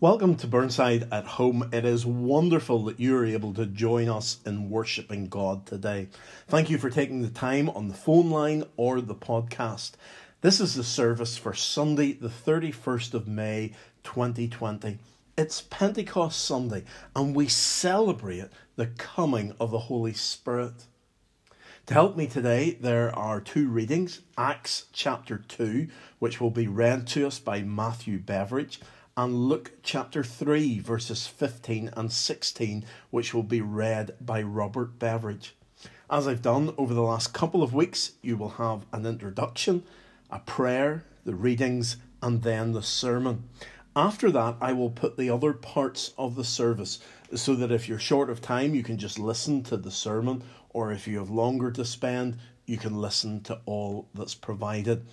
Welcome to Burnside at Home. It is wonderful that you are able to join us in worshipping God today. Thank you for taking the time on the phone line or the podcast. This is the service for Sunday, the 31st of May 2020. It's Pentecost Sunday, and we celebrate the coming of the Holy Spirit. To help me today, there are two readings Acts chapter 2, which will be read to us by Matthew Beveridge and Luke chapter 3, verses 15 and 16, which will be read by Robert Beveridge. As I've done over the last couple of weeks, you will have an introduction, a prayer, the readings, and then the sermon. After that, I will put the other parts of the service so that if you're short of time, you can just listen to the sermon, or if you have longer to spend, you can listen to all that's provided.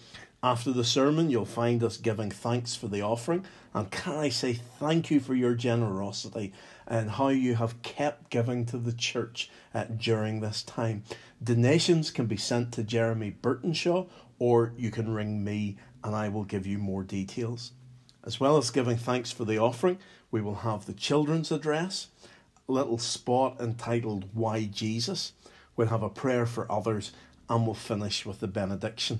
After the sermon, you'll find us giving thanks for the offering. And can I say thank you for your generosity and how you have kept giving to the church uh, during this time. Donations can be sent to Jeremy Burtonshaw, or you can ring me and I will give you more details. As well as giving thanks for the offering, we will have the children's address, a little spot entitled Why Jesus. We'll have a prayer for others, and we'll finish with the benediction.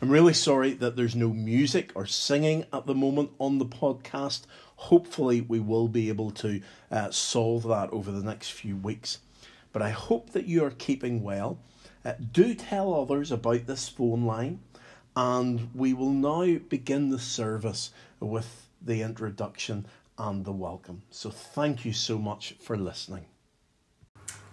I'm really sorry that there's no music or singing at the moment on the podcast. Hopefully, we will be able to uh, solve that over the next few weeks. But I hope that you are keeping well. Uh, do tell others about this phone line, and we will now begin the service with the introduction and the welcome. So, thank you so much for listening.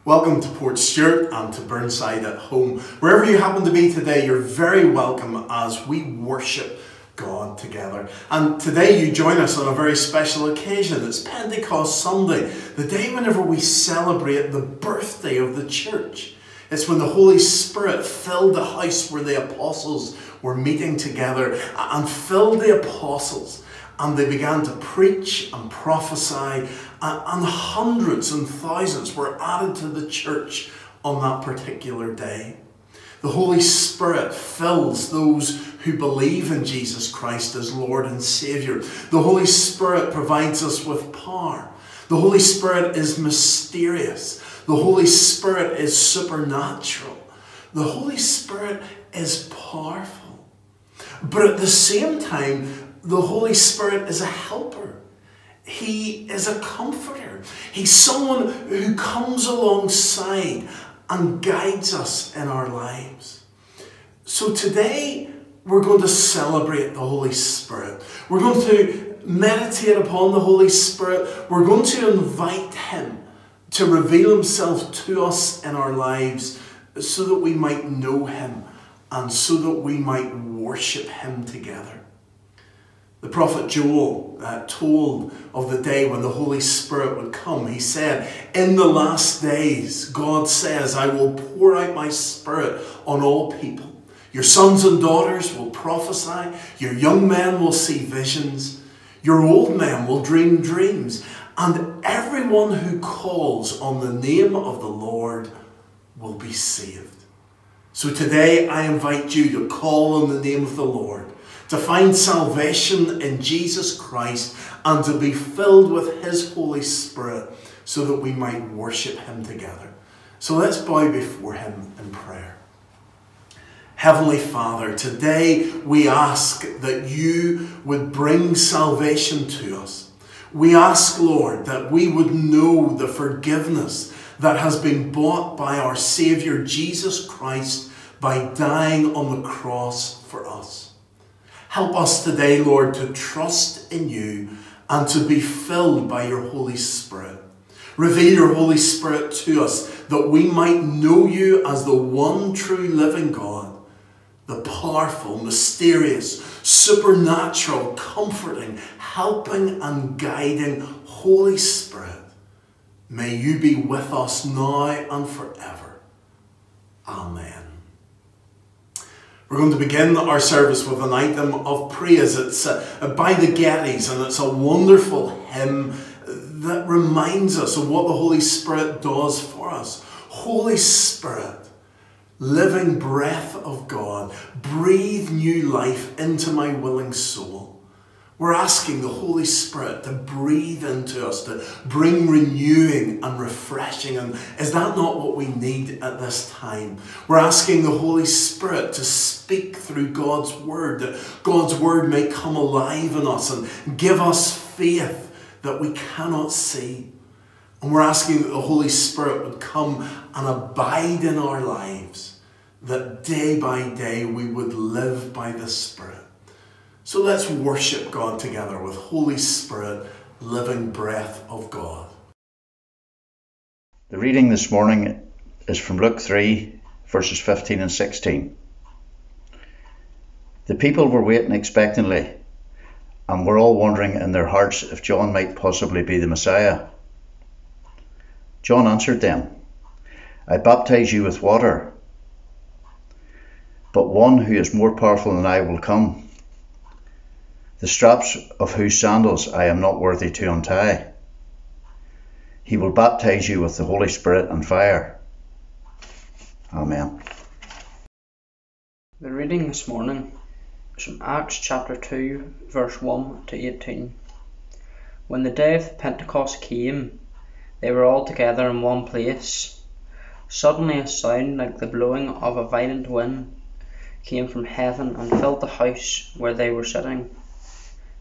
Welcome to Portstewart and to Burnside at home. Wherever you happen to be today, you're very welcome as we worship God together. And today you join us on a very special occasion. It's Pentecost Sunday, the day whenever we celebrate the birthday of the church. It's when the Holy Spirit filled the house where the apostles were meeting together and filled the apostles and they began to preach and prophesy, and hundreds and thousands were added to the church on that particular day. The Holy Spirit fills those who believe in Jesus Christ as Lord and Saviour. The Holy Spirit provides us with power. The Holy Spirit is mysterious. The Holy Spirit is supernatural. The Holy Spirit is powerful. But at the same time, the Holy Spirit is a helper. He is a comforter. He's someone who comes alongside and guides us in our lives. So today, we're going to celebrate the Holy Spirit. We're going to meditate upon the Holy Spirit. We're going to invite Him to reveal Himself to us in our lives so that we might know Him and so that we might worship Him together. The prophet Joel uh, told of the day when the Holy Spirit would come. He said, In the last days, God says, I will pour out my Spirit on all people. Your sons and daughters will prophesy, your young men will see visions, your old men will dream dreams, and everyone who calls on the name of the Lord will be saved. So today I invite you to call on the name of the Lord to find salvation in Jesus Christ and to be filled with His Holy Spirit so that we might worship Him together. So let's bow before Him in prayer. Heavenly Father, today we ask that you would bring salvation to us. We ask, Lord, that we would know the forgiveness that has been bought by our Saviour Jesus Christ by dying on the cross for us. Help us today, Lord, to trust in you and to be filled by your Holy Spirit. Reveal your Holy Spirit to us that we might know you as the one true living God, the powerful, mysterious, supernatural, comforting, helping, and guiding Holy Spirit. May you be with us now and forever. Amen. We're going to begin our service with an item of praise. It's uh, by the Gettys, and it's a wonderful hymn that reminds us of what the Holy Spirit does for us. Holy Spirit, living breath of God, breathe new life into my willing soul. We're asking the Holy Spirit to breathe into us, to bring renewing and refreshing. And is that not what we need at this time? We're asking the Holy Spirit to speak through God's Word, that God's Word may come alive in us and give us faith that we cannot see. And we're asking that the Holy Spirit would come and abide in our lives, that day by day we would live by the Spirit. So let's worship God together with Holy Spirit, living breath of God. The reading this morning is from Luke 3, verses 15 and 16. The people were waiting expectantly and were all wondering in their hearts if John might possibly be the Messiah. John answered them, I baptize you with water, but one who is more powerful than I will come the straps of whose sandals I am not worthy to untie. He will baptize you with the Holy Spirit and fire. Amen. The reading this morning is from Acts chapter 2, verse 1 to 18. When the day of Pentecost came, they were all together in one place. Suddenly a sound like the blowing of a violent wind came from heaven and filled the house where they were sitting.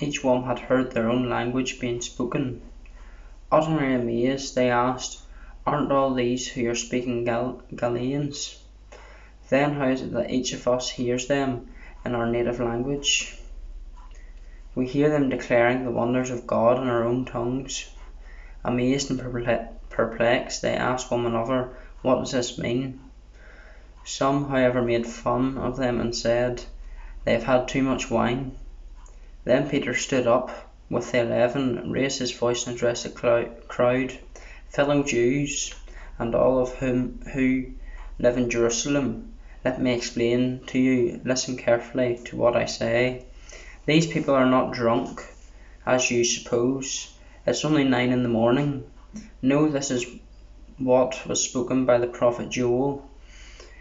each one had heard their own language being spoken. Utterly amazed, they asked, Aren't all these who are speaking Gal- Galileans? Then how is it that each of us hears them in our native language? We hear them declaring the wonders of God in our own tongues. Amazed and perplexed, they ask one another, What does this mean? Some, however, made fun of them and said, They have had too much wine. Then Peter stood up with the eleven, raised his voice and addressed the crowd, Fellow Jews, and all of whom who live in Jerusalem, let me explain to you. Listen carefully to what I say. These people are not drunk, as you suppose. It's only nine in the morning. No, this is what was spoken by the prophet Joel.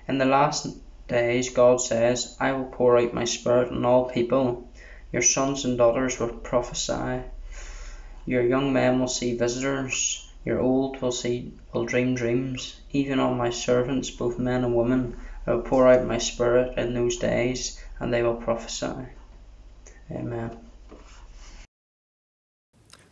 In the last days, God says, I will pour out my spirit on all people. Your sons and daughters will prophesy. Your young men will see visitors. Your old will see will dream dreams. Even on my servants, both men and women, I will pour out my spirit in those days, and they will prophesy. Amen.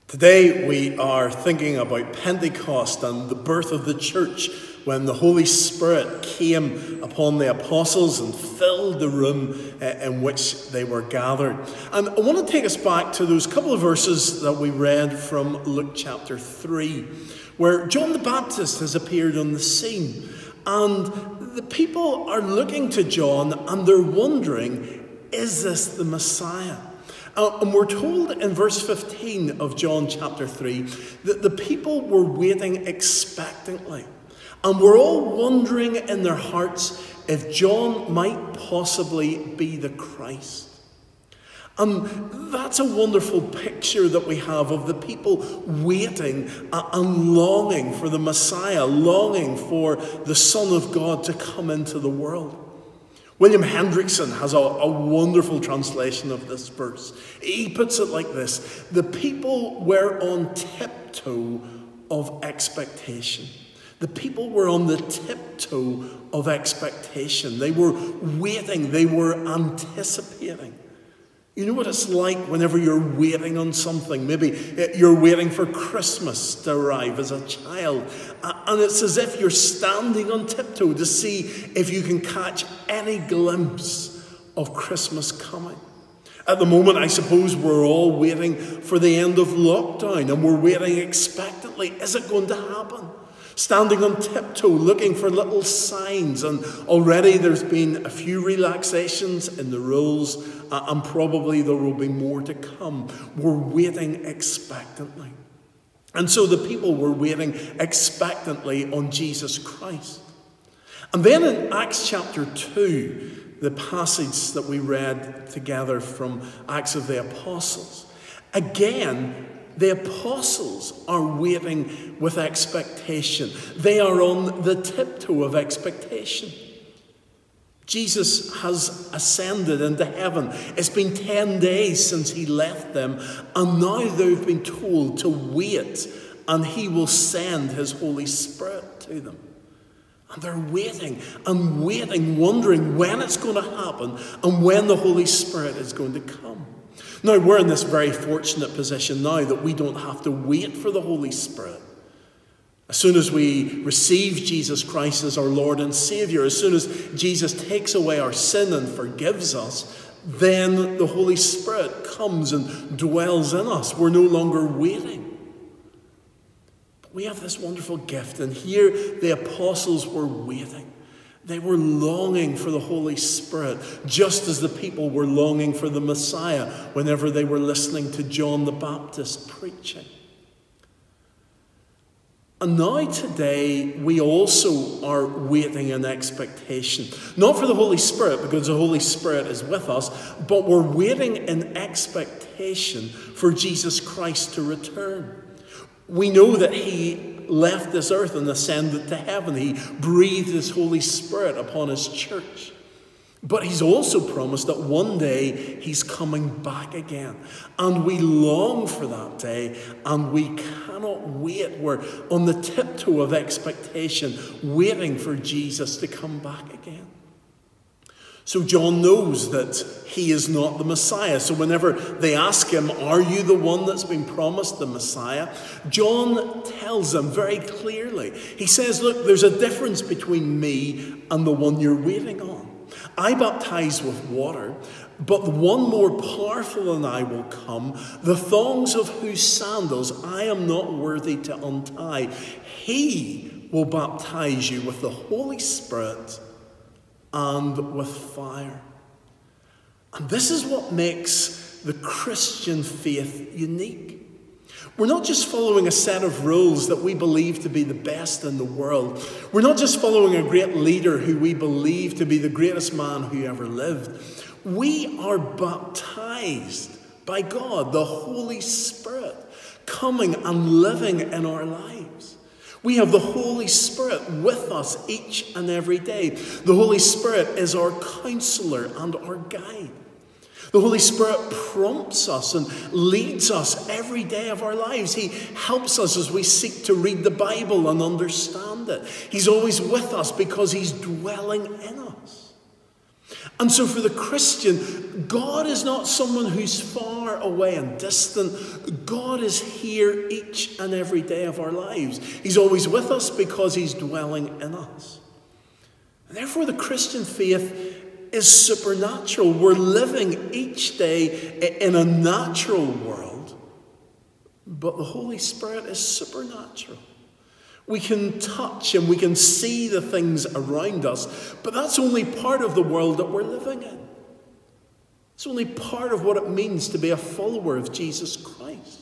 Today we are thinking about Pentecost and the birth of the church when the Holy Spirit came upon the apostles and filled the room eh, in which they were gathered. And I want to take us back to those couple of verses that we read from Luke chapter 3, where John the Baptist has appeared on the scene. And the people are looking to John and they're wondering, is this the Messiah? Uh, and we're told in verse 15 of John chapter 3 that the people were waiting expectantly. And we're all wondering in their hearts if John might possibly be the Christ. And that's a wonderful picture that we have of the people waiting and longing for the Messiah, longing for the Son of God to come into the world. William Hendriksen has a, a, wonderful translation of this verse. He puts it like this The people were on tiptoe of expectation. The people were on the tiptoe of expectation. They were waiting, they were anticipating. You know what it's like whenever you're waiting on something? Maybe eh, you're waiting for Christmas to arrive as a child, and it's as if you're standing on tiptoe to see if you can catch any glimpse of Christmas coming. At the moment, I suppose we're all waiting for the end of lockdown and we're waiting expectantly. Is it going to happen? Standing on tiptoe, looking for little signs. And already there's been a few relaxations in the rules, uh, and probably there will be more to come. We're waiting expectantly. And so the people were waiting expectantly on Jesus Christ. And then in Acts chapter 2, the passage that we read together from Acts of the Apostles, again, the apostles are waiting with expectation. They are on the tiptoe of expectation. Jesus has ascended into heaven. It's been 10 days since he left them, and now they've been told to wait, and he will send his Holy Spirit to them. And they're waiting and waiting, wondering when it's going to happen and when the Holy Spirit is going to come. Now, we're in this very fortunate position now that we don't have to wait for the Holy Spirit. As soon as we receive Jesus Christ as our Lord and Savior, as soon as Jesus takes away our sin and forgives us, then the Holy Spirit comes and dwells in us. We're no longer waiting. But we have this wonderful gift, and here the apostles were waiting. They were longing for the Holy Spirit, just as the people were longing for the Messiah whenever they were listening to John the Baptist preaching. And now, today, we also are waiting in expectation. Not for the Holy Spirit, because the Holy Spirit is with us, but we're waiting in expectation for Jesus Christ to return. We know that He left this earth and ascended to heaven. He breathed His Holy Spirit upon His church. But He's also promised that one day He's coming back again. And we long for that day, and we cannot wait. We're on the tiptoe of expectation, waiting for Jesus to come back again. So John knows that he is not the Messiah. So whenever they ask him, Are you the one that's been promised, the Messiah? John tells them very clearly. He says, Look, there's a difference between me and the one you're waiting on. I baptize with water, but one more powerful than I will come, the thongs of whose sandals I am not worthy to untie. He will baptize you with the Holy Spirit and with fire. And this is what makes the Christian faith unique. We're not just following a set of rules that we believe to be the best in the world. We're not just following a great leader who we believe to be the greatest man who ever lived. We are baptized by God, the Holy Spirit, coming and living in our lives. We have the Holy Spirit with us each and every day. The Holy Spirit is our counselor and our guide. The Holy Spirit prompts us and leads us every day of our lives. He helps us as we seek to read the Bible and understand it. He's always with us because He's dwelling in us. And so, for the Christian, God is not someone who's far away and distant. God is here each and every day of our lives. He's always with us because He's dwelling in us. And therefore, the Christian faith is supernatural. We're living each day in a natural world, but the Holy Spirit is supernatural. We can touch and we can see the things around us, but that's only part of the world that we're living in. It's only part of what it means to be a follower of Jesus Christ.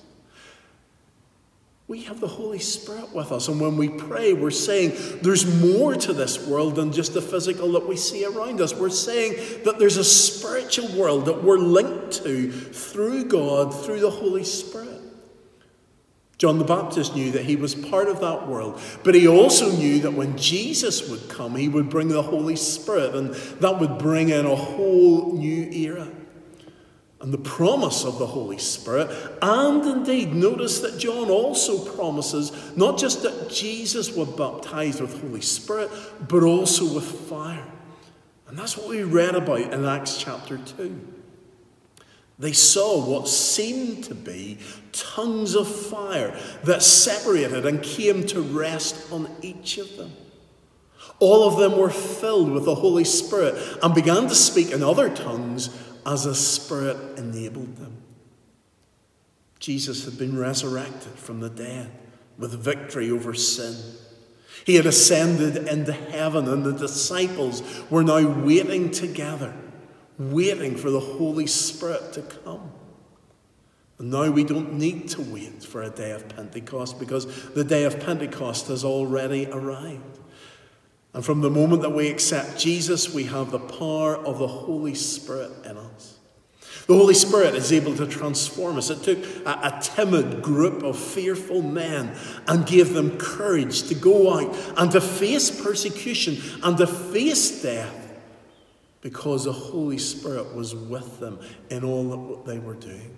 We have the Holy Spirit with us, and when we pray, we're saying there's more to this world than just the physical that we see around us. We're saying that there's a spiritual world that we're linked to through God, through the Holy Spirit. John the Baptist knew that he was part of that world, but he also knew that when Jesus would come, he would bring the Holy Spirit, and that would bring in a whole new era. And the promise of the Holy Spirit, and indeed, notice that John also promises not just that Jesus would baptize with Holy Spirit, but also with fire. And that's what we read about in Acts chapter 2. They saw what seemed to be tongues of fire that separated and came to rest on each of them. All of them were filled with the Holy Spirit and began to speak in other tongues as the Spirit enabled them. Jesus had been resurrected from the dead with victory over sin. He had ascended into heaven, and the disciples were now waiting together, waiting for the Holy Spirit to come. And now we don't need to wait for a day of Pentecost because the day of Pentecost has already arrived. And from the moment that we accept Jesus, we have the power of the Holy Spirit in us. The Holy Spirit is able to transform us. It took a, a, timid group of fearful men and gave them courage to go out and to face persecution and to face death because the Holy Spirit was with them in all that they were doing.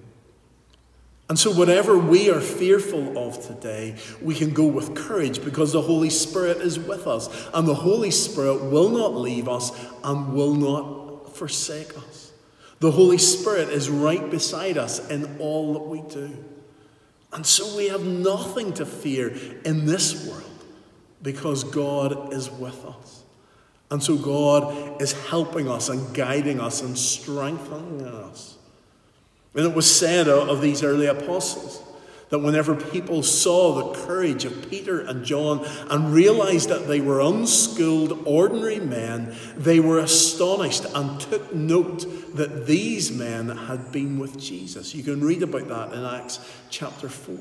And so, whatever we are fearful of today, we can go with courage because the Holy Spirit is with us. And the Holy Spirit will not leave us and will not forsake us. The Holy Spirit is right beside us in all that we do. And so, we have nothing to fear in this world because God is with us. And so, God is helping us and guiding us and strengthening us. And it was said of these early apostles that whenever people saw the courage of Peter and John and realized that they were unskilled, ordinary men, they were astonished and took note that these men had been with Jesus. You can read about that in Acts chapter 4.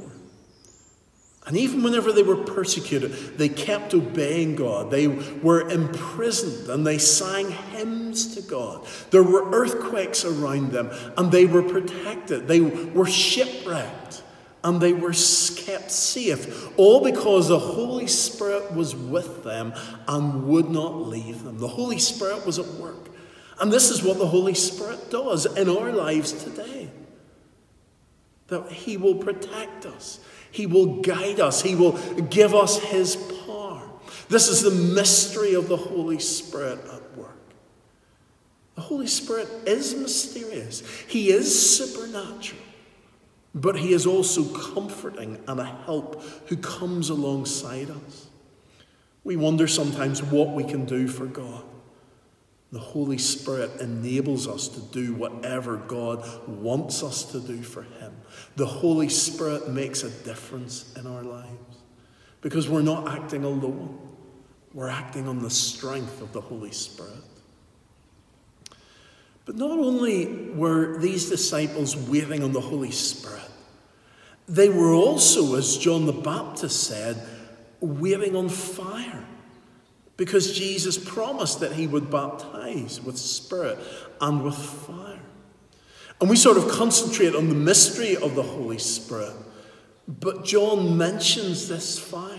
And even whenever they were persecuted, they kept obeying God. They were imprisoned and they sang hymns to God. There were earthquakes around them and they were protected. They were shipwrecked and they were kept safe, all because the Holy Spirit was with them and would not leave them. The Holy Spirit was at work. And this is what the Holy Spirit does in our lives today that He will protect us. He will guide us. He will give us His power. This is the mystery of the Holy Spirit at work. The Holy Spirit is mysterious, He is supernatural, but He is also comforting and a help who comes alongside us. We wonder sometimes what we can do for God. The Holy Spirit enables us to do whatever God wants us to do for Him. The Holy Spirit makes a difference in our lives because we're not acting alone, we're acting on the strength of the Holy Spirit. But not only were these disciples waiting on the Holy Spirit, they were also, as John the Baptist said, waiting on fire. Because Jesus promised that he would baptize with spirit and with fire. And we sort of concentrate on the mystery of the Holy Spirit. But John mentions this fire.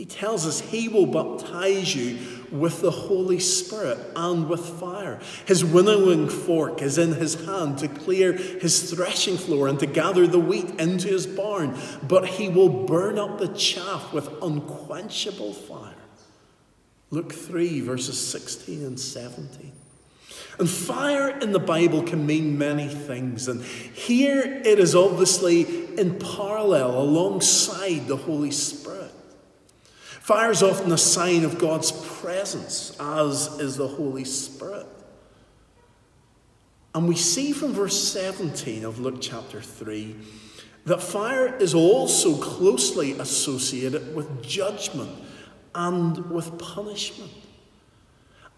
He tells us he will baptize you with the Holy Spirit and with fire. His winnowing fork is in his hand to clear his threshing floor and to gather the wheat into his barn, but he will burn up the chaff with unquenchable fire. Luke 3, verses 16 and 17. And fire in the Bible can mean many things. And here it is obviously in parallel alongside the Holy Spirit. Fire is often a sign of God's presence, as is the Holy Spirit. And we see from verse 17 of Luke chapter 3 that fire is also closely associated with judgment and with punishment.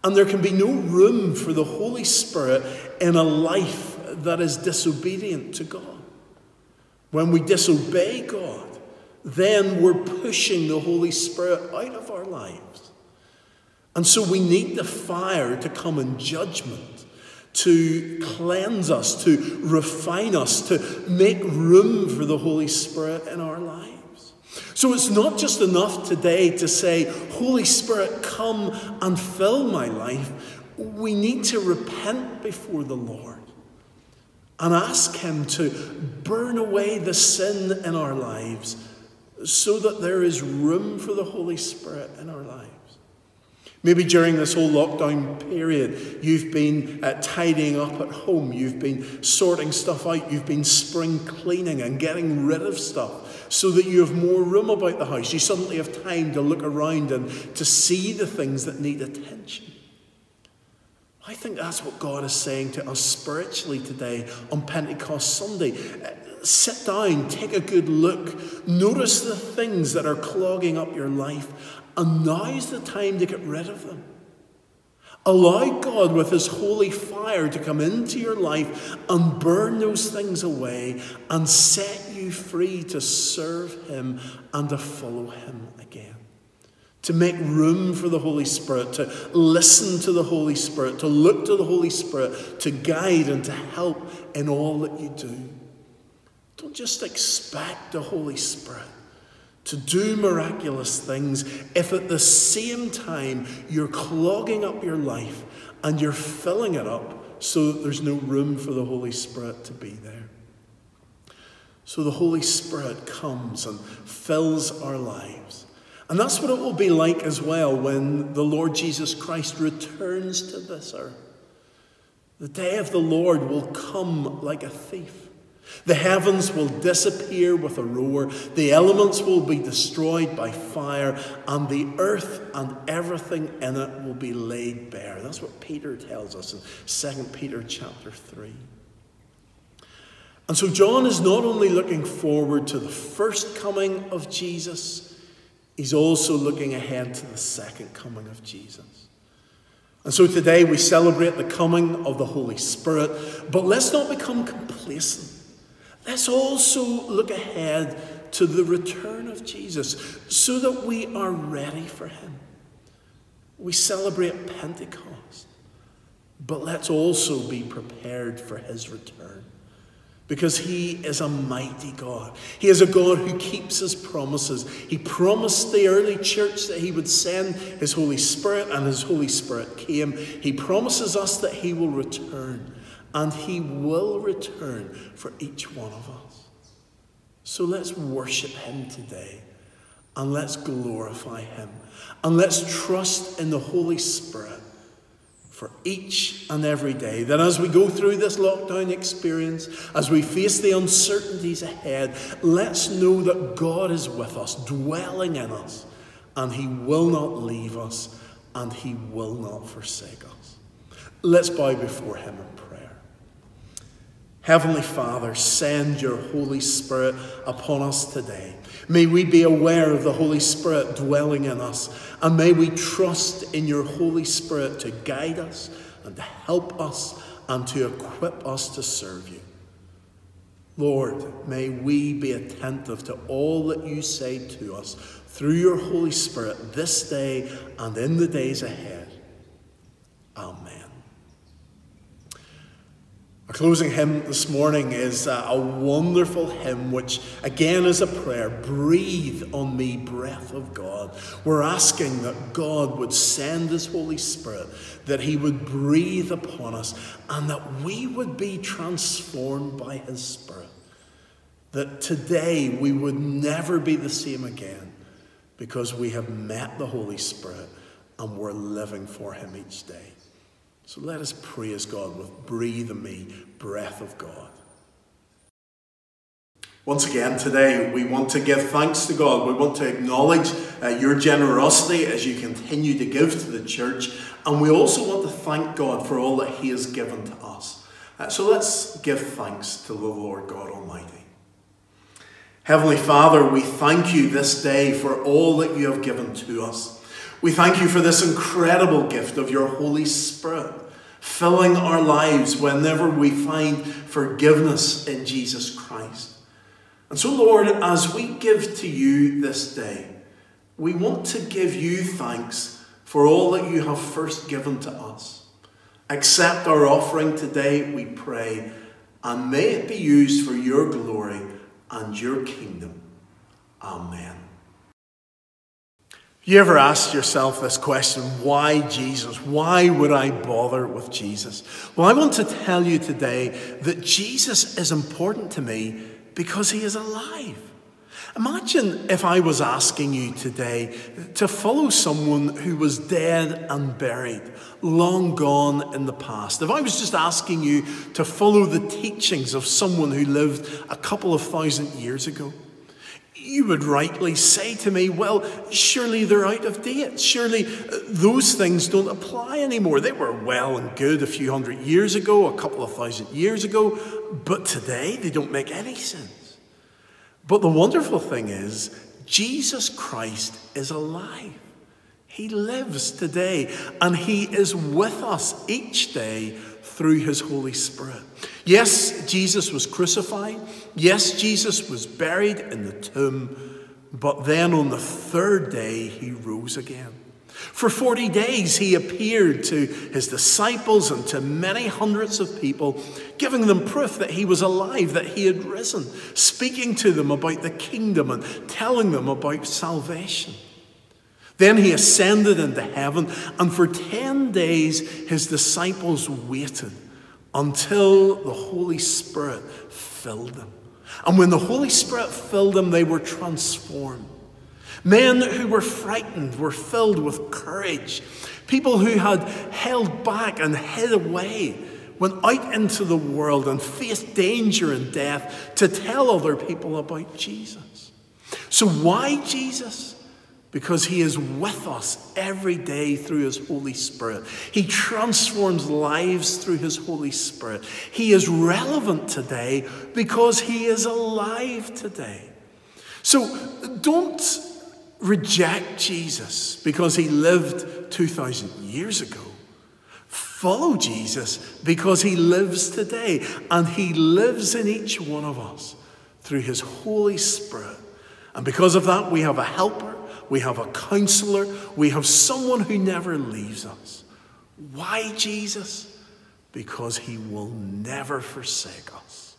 And there can be no room for the Holy Spirit in a life that is disobedient to God. When we disobey God, then we're pushing the Holy Spirit out of our lives. And so we need the fire to come in judgment, to cleanse us, to refine us, to make room for the Holy Spirit in our lives. So it's not just enough today to say, Holy Spirit, come and fill my life. We need to repent before the Lord and ask Him to burn away the sin in our lives so that there is room for the Holy Spirit in our lives. Maybe during this whole lockdown period, you've been uh, tidying up at home, you've been sorting stuff out, you've been spring cleaning and getting rid of stuff so that you have more room about the house. You suddenly have time to look around and to see the things that need attention. I think that's what God is saying to us spiritually today on Pentecost Sunday. Sit down, take a good look, notice the things that are clogging up your life, and now's the time to get rid of them. Allow God with His holy fire to come into your life and burn those things away and set you free to serve Him and to follow Him again. To make room for the Holy Spirit, to listen to the Holy Spirit, to look to the Holy Spirit, to guide and to help in all that you do. Don't just expect the Holy Spirit to do miraculous things if at the same time you're clogging up your life and you're filling it up so that there's no room for the Holy Spirit to be there. So the Holy Spirit comes and fills our lives. And that's what it will be like as well when the Lord Jesus Christ returns to this earth. The day of the Lord will come like a thief. The heavens will disappear with a roar, the elements will be destroyed by fire, and the earth and everything in it will be laid bare. That's what Peter tells us in 2 Peter chapter 3. And so John is not only looking forward to the first coming of Jesus, he's also looking ahead to the second coming of Jesus. And so today we celebrate the coming of the Holy Spirit, but let's not become complacent. Let's also look ahead to the return of Jesus so that we are ready for him. We celebrate Pentecost, but let's also be prepared for his return because he is a mighty God. He is a God who keeps his promises. He promised the early church that he would send his Holy Spirit, and his Holy Spirit came. He promises us that he will return and he will return for each one of us. So let's worship him today and let's glorify him and let's trust in the Holy Spirit for each and every day. That as we go through this lockdown experience, as we face the uncertainties ahead, let's know that God is with us, dwelling in us, and he will not leave us and he will not forsake us. Let's bow before him. Heavenly Father, send your Holy Spirit upon us today. May we be aware of the Holy Spirit dwelling in us, and may we trust in your Holy Spirit to guide us and to help us and to equip us to serve you. Lord, may we be attentive to all that you say to us through your Holy Spirit this day and in the days ahead. Amen. Our closing hymn this morning is a wonderful hymn, which again is a prayer. Breathe on me, breath of God. We're asking that God would send His Holy Spirit, that He would breathe upon us, and that we would be transformed by His Spirit. That today we would never be the same again because we have met the Holy Spirit and we're living for Him each day. So let us praise God with breathe in me, breath of God. Once again, today we want to give thanks to God. We want to acknowledge uh, your generosity as you continue to give to the church. And we also want to thank God for all that He has given to us. Uh, so let's give thanks to the Lord God Almighty. Heavenly Father, we thank you this day for all that you have given to us. We thank you for this incredible gift of your Holy Spirit, filling our lives whenever we find forgiveness in Jesus Christ. And so, Lord, as we give to you this day, we want to give you thanks for all that you have first given to us. Accept our offering today, we pray, and may it be used for your glory and your kingdom. Amen. You ever asked yourself this question why Jesus? Why would I bother with Jesus? Well, I want to tell you today that Jesus is important to me because he is alive. Imagine if I was asking you today to follow someone who was dead and buried, long gone in the past. If I was just asking you to follow the teachings of someone who lived a couple of thousand years ago. You would rightly say to me, well, surely they're out of date. Surely uh, those things don't apply anymore. They were well and good a few hundred years ago, a couple of thousand years ago, but today they don't make any sense. But the wonderful thing is, Jesus Christ is alive. He lives today, and He is with us each day through his Holy Spirit. Yes, Jesus was crucified. Yes, Jesus was buried in the tomb. But then on the third day, he rose again. For 40 days, he appeared to his disciples and to many hundreds of people, giving them proof that he was alive, that he had risen, speaking to them about the kingdom and telling them about salvation. Then he ascended into heaven, and for 10 days his disciples waited until the Holy Spirit filled them. And when the Holy Spirit filled them, they were transformed. Men who were frightened were filled with courage. People who had held back and hid away went out into the world and faced danger and death to tell other people about Jesus. So, why Jesus? Because He is with us every day through His Holy Spirit. He transforms lives through His Holy Spirit. He is relevant today because He is alive today. So don't reject Jesus because He lived 2,000 years ago. Follow Jesus because He lives today and He lives in each one of us through His Holy Spirit. And because of that, we have a helper we have a counselor, we have someone who never leaves us. Why Jesus? Because he will never forsake us.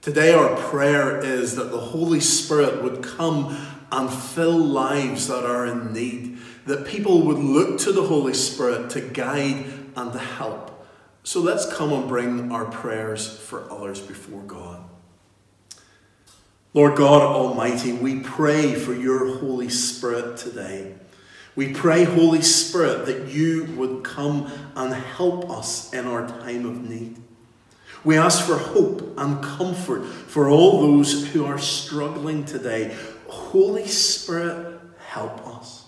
Today, our prayer is that the Holy Spirit would come and fill lives that are in need, that people would look to the Holy Spirit to guide and to help. So let's come and bring our prayers for others before God. Lord God Almighty, we pray for your Holy Spirit today. We pray, Holy Spirit, that you would come and help us in our time of need. We ask for hope and comfort for all those who are struggling today. Holy Spirit, help us.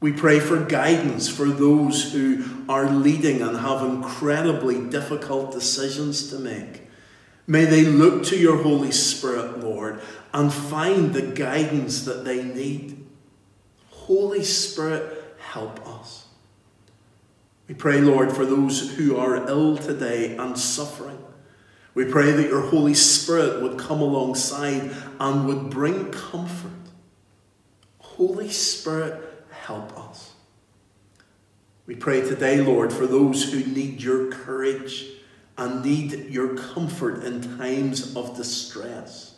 We pray for guidance for those who are leading and have incredibly difficult decisions to make. May they look to your Holy Spirit, Lord, and find the guidance that they need. Holy Spirit, help us. We pray, Lord, for those who are ill today and suffering. We pray that your Holy Spirit would come alongside and would bring comfort. Holy Spirit, help us. We pray today, Lord, for those who need your courage and need your comfort in times of distress.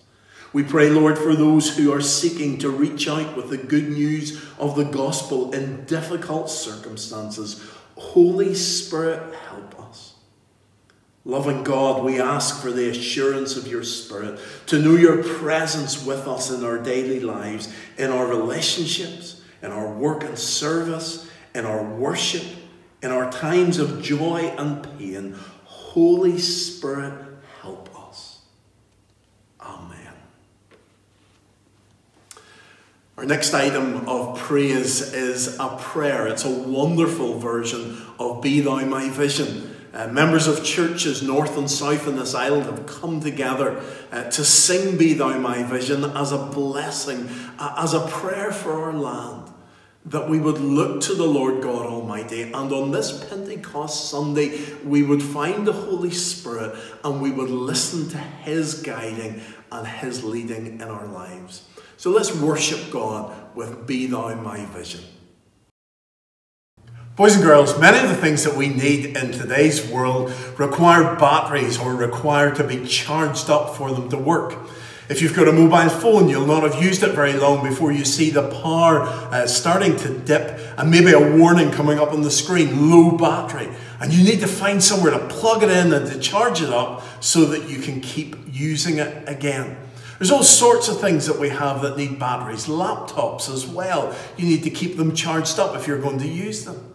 We pray, Lord, for those who are seeking to reach out with the good news of the gospel in difficult circumstances. Holy Spirit, help us. Loving God, we ask for the assurance of your Spirit, to know your presence with us in our daily lives, in our relationships, in our work and service, in our worship, in our times of joy and pain. Holy Spirit, help us. Amen. Our next item of praise is a prayer. It's a wonderful version of Be Thou My Vision. Uh, members of churches north and south in this island have come together uh, to sing Be Thou My Vision as a blessing, uh, as a prayer for our land that we would look to the Lord God Almighty, and on this Pentecost Sunday, we would find the Holy Spirit and we would listen to His guiding and His leading in our lives. So let's worship God with Be Thou My Vision. Boys and girls, many of the things that we need in today's world require batteries or require to be charged up for them to work. If you've got a mobile phone, you'll not have used it very long before you see the power uh, starting to dip and maybe a warning coming up on the screen low battery. And you need to find somewhere to plug it in and to charge it up so that you can keep using it again. There's all sorts of things that we have that need batteries, laptops as well. You need to keep them charged up if you're going to use them.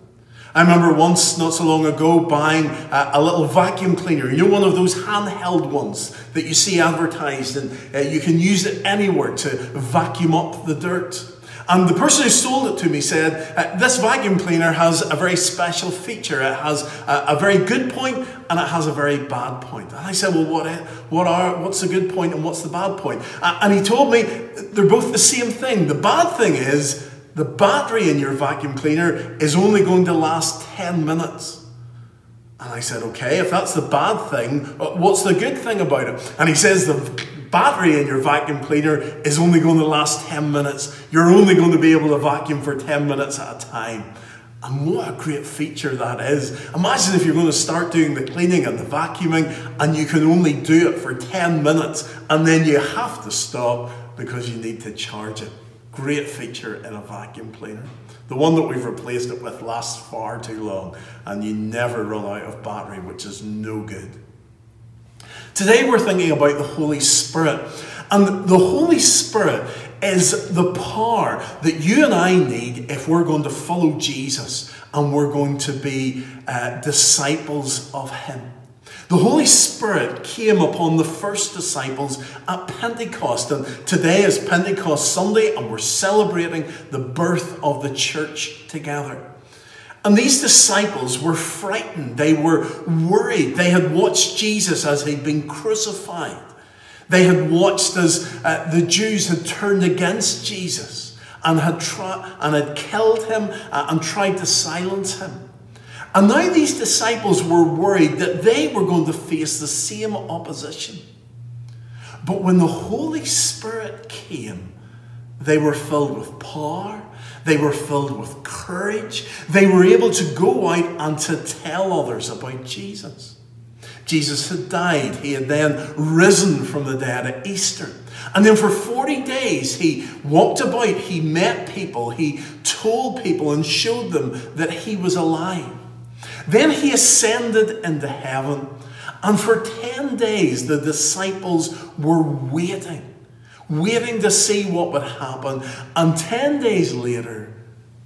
I remember once, not so long ago, buying a, a, little vacuum cleaner. You know, one of those handheld ones that you see advertised, and uh, you can use it anywhere to vacuum up the dirt. And the person who sold it to me said, uh, This vacuum cleaner has a very special feature. It has a, a, very good point and it has a very bad point. And I said, Well, what, what are, what's the good point and what's the bad point? Uh, and he told me they're both the same thing. The bad thing is the battery in your vacuum cleaner is only going to last 10 minutes. And I said, Okay, if that's the bad thing, uh, what's the good thing about it? And he says, The battery in your vacuum cleaner is only going to last 10 minutes. You're only going to be able to vacuum for 10 minutes at a time. And what a great feature that is. Imagine if you're going to start doing the cleaning and the vacuuming and you can only do it for 10 minutes and then you have to stop because you need to charge it. Great feature in a vacuum cleaner. The one that we've replaced it with lasts far too long and you never run out of battery, which is no good. Today we're thinking about the Holy Spirit. And the Holy Spirit is the power that you and I need if we're going to follow Jesus and we're going to be uh, disciples of Him. The Holy Spirit came upon the first disciples at Pentecost, and today is Pentecost Sunday, and we're celebrating the birth of the church together. And these disciples were frightened. They were worried. They had watched Jesus as he'd been crucified. They had watched as uh, the Jews had turned against Jesus and had, tri- and had killed him uh, and tried to silence him. And now these disciples were worried that they were going to face the same opposition. But when the Holy Spirit came, they were filled with power they were filled with courage. They were able to go out and to tell others about Jesus. Jesus had died. He had then risen from the dead at Easter. And then for 40 days, he walked about, he met people, he told people and showed them that he was alive. Then he ascended into heaven. And for 10 days, the disciples were waiting waiting to see what would happen. And 10 days later,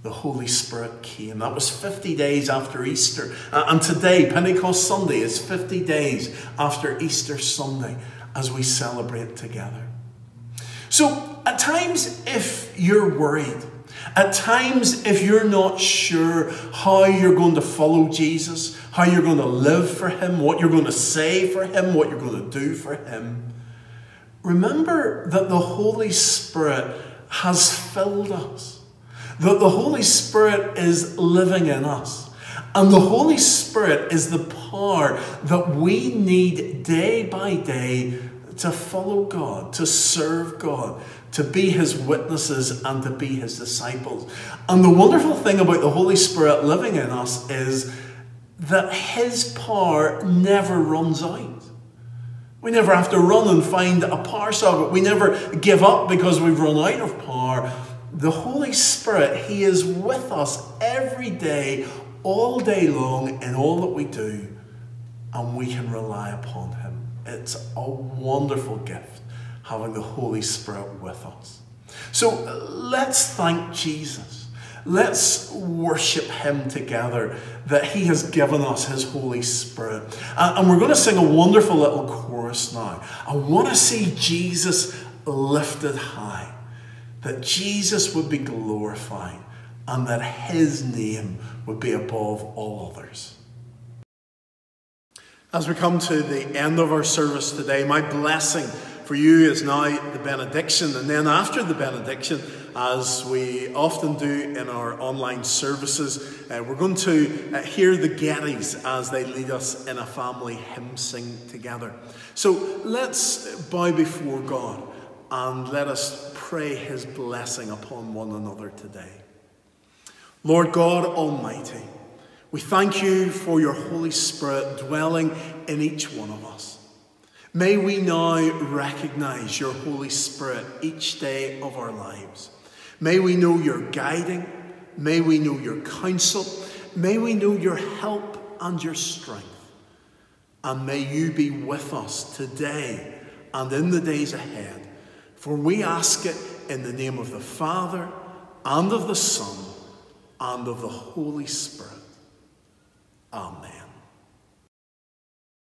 the Holy Spirit came. That was 50 days after Easter. And today, Pentecost Sunday, is 50 days after Easter Sunday as we celebrate together. So, at times, if you're worried, at times, if you're not sure how you're going to follow Jesus, how you're going to live for Him, what you're going to say for Him, what you're going to do for Him, remember that the Holy Spirit has filled us, that the Holy Spirit is living in us. And the Holy Spirit is the power that we need day by day to follow God, to serve God, to be His witnesses, and to be His disciples. And the wonderful thing about the Holy Spirit living in us is that His power never runs out. We never have to run and find a power socket. We never give up because we've run out of power. The Holy Spirit, He is with us every day, all day long, in all that we do, and we can rely upon Him. It's a wonderful gift having the Holy Spirit with us. So let's thank Jesus Let's worship Him together that He has given us His Holy Spirit. And we're going to sing a wonderful little chorus now. I want to see Jesus lifted high, that Jesus would be glorified, and that His name would be above all others. As we come to the end of our service today, my blessing for you is now the benediction, and then after the benediction, as we often do in our online services. Uh, we're going to uh, hear the Gettys as they lead us in a family hymn sing together. So let's bow before God and let us pray His blessing upon one another today. Lord God Almighty, we thank you for your Holy Spirit dwelling in each one of us. May we now recognize your Holy Spirit each day of our lives. May we know your guiding. May we know your counsel. May we know your help and your strength. And may you be with us today and in the days ahead. For we ask it in the name of the Father, and of the Son, and of the Holy Spirit. Amen.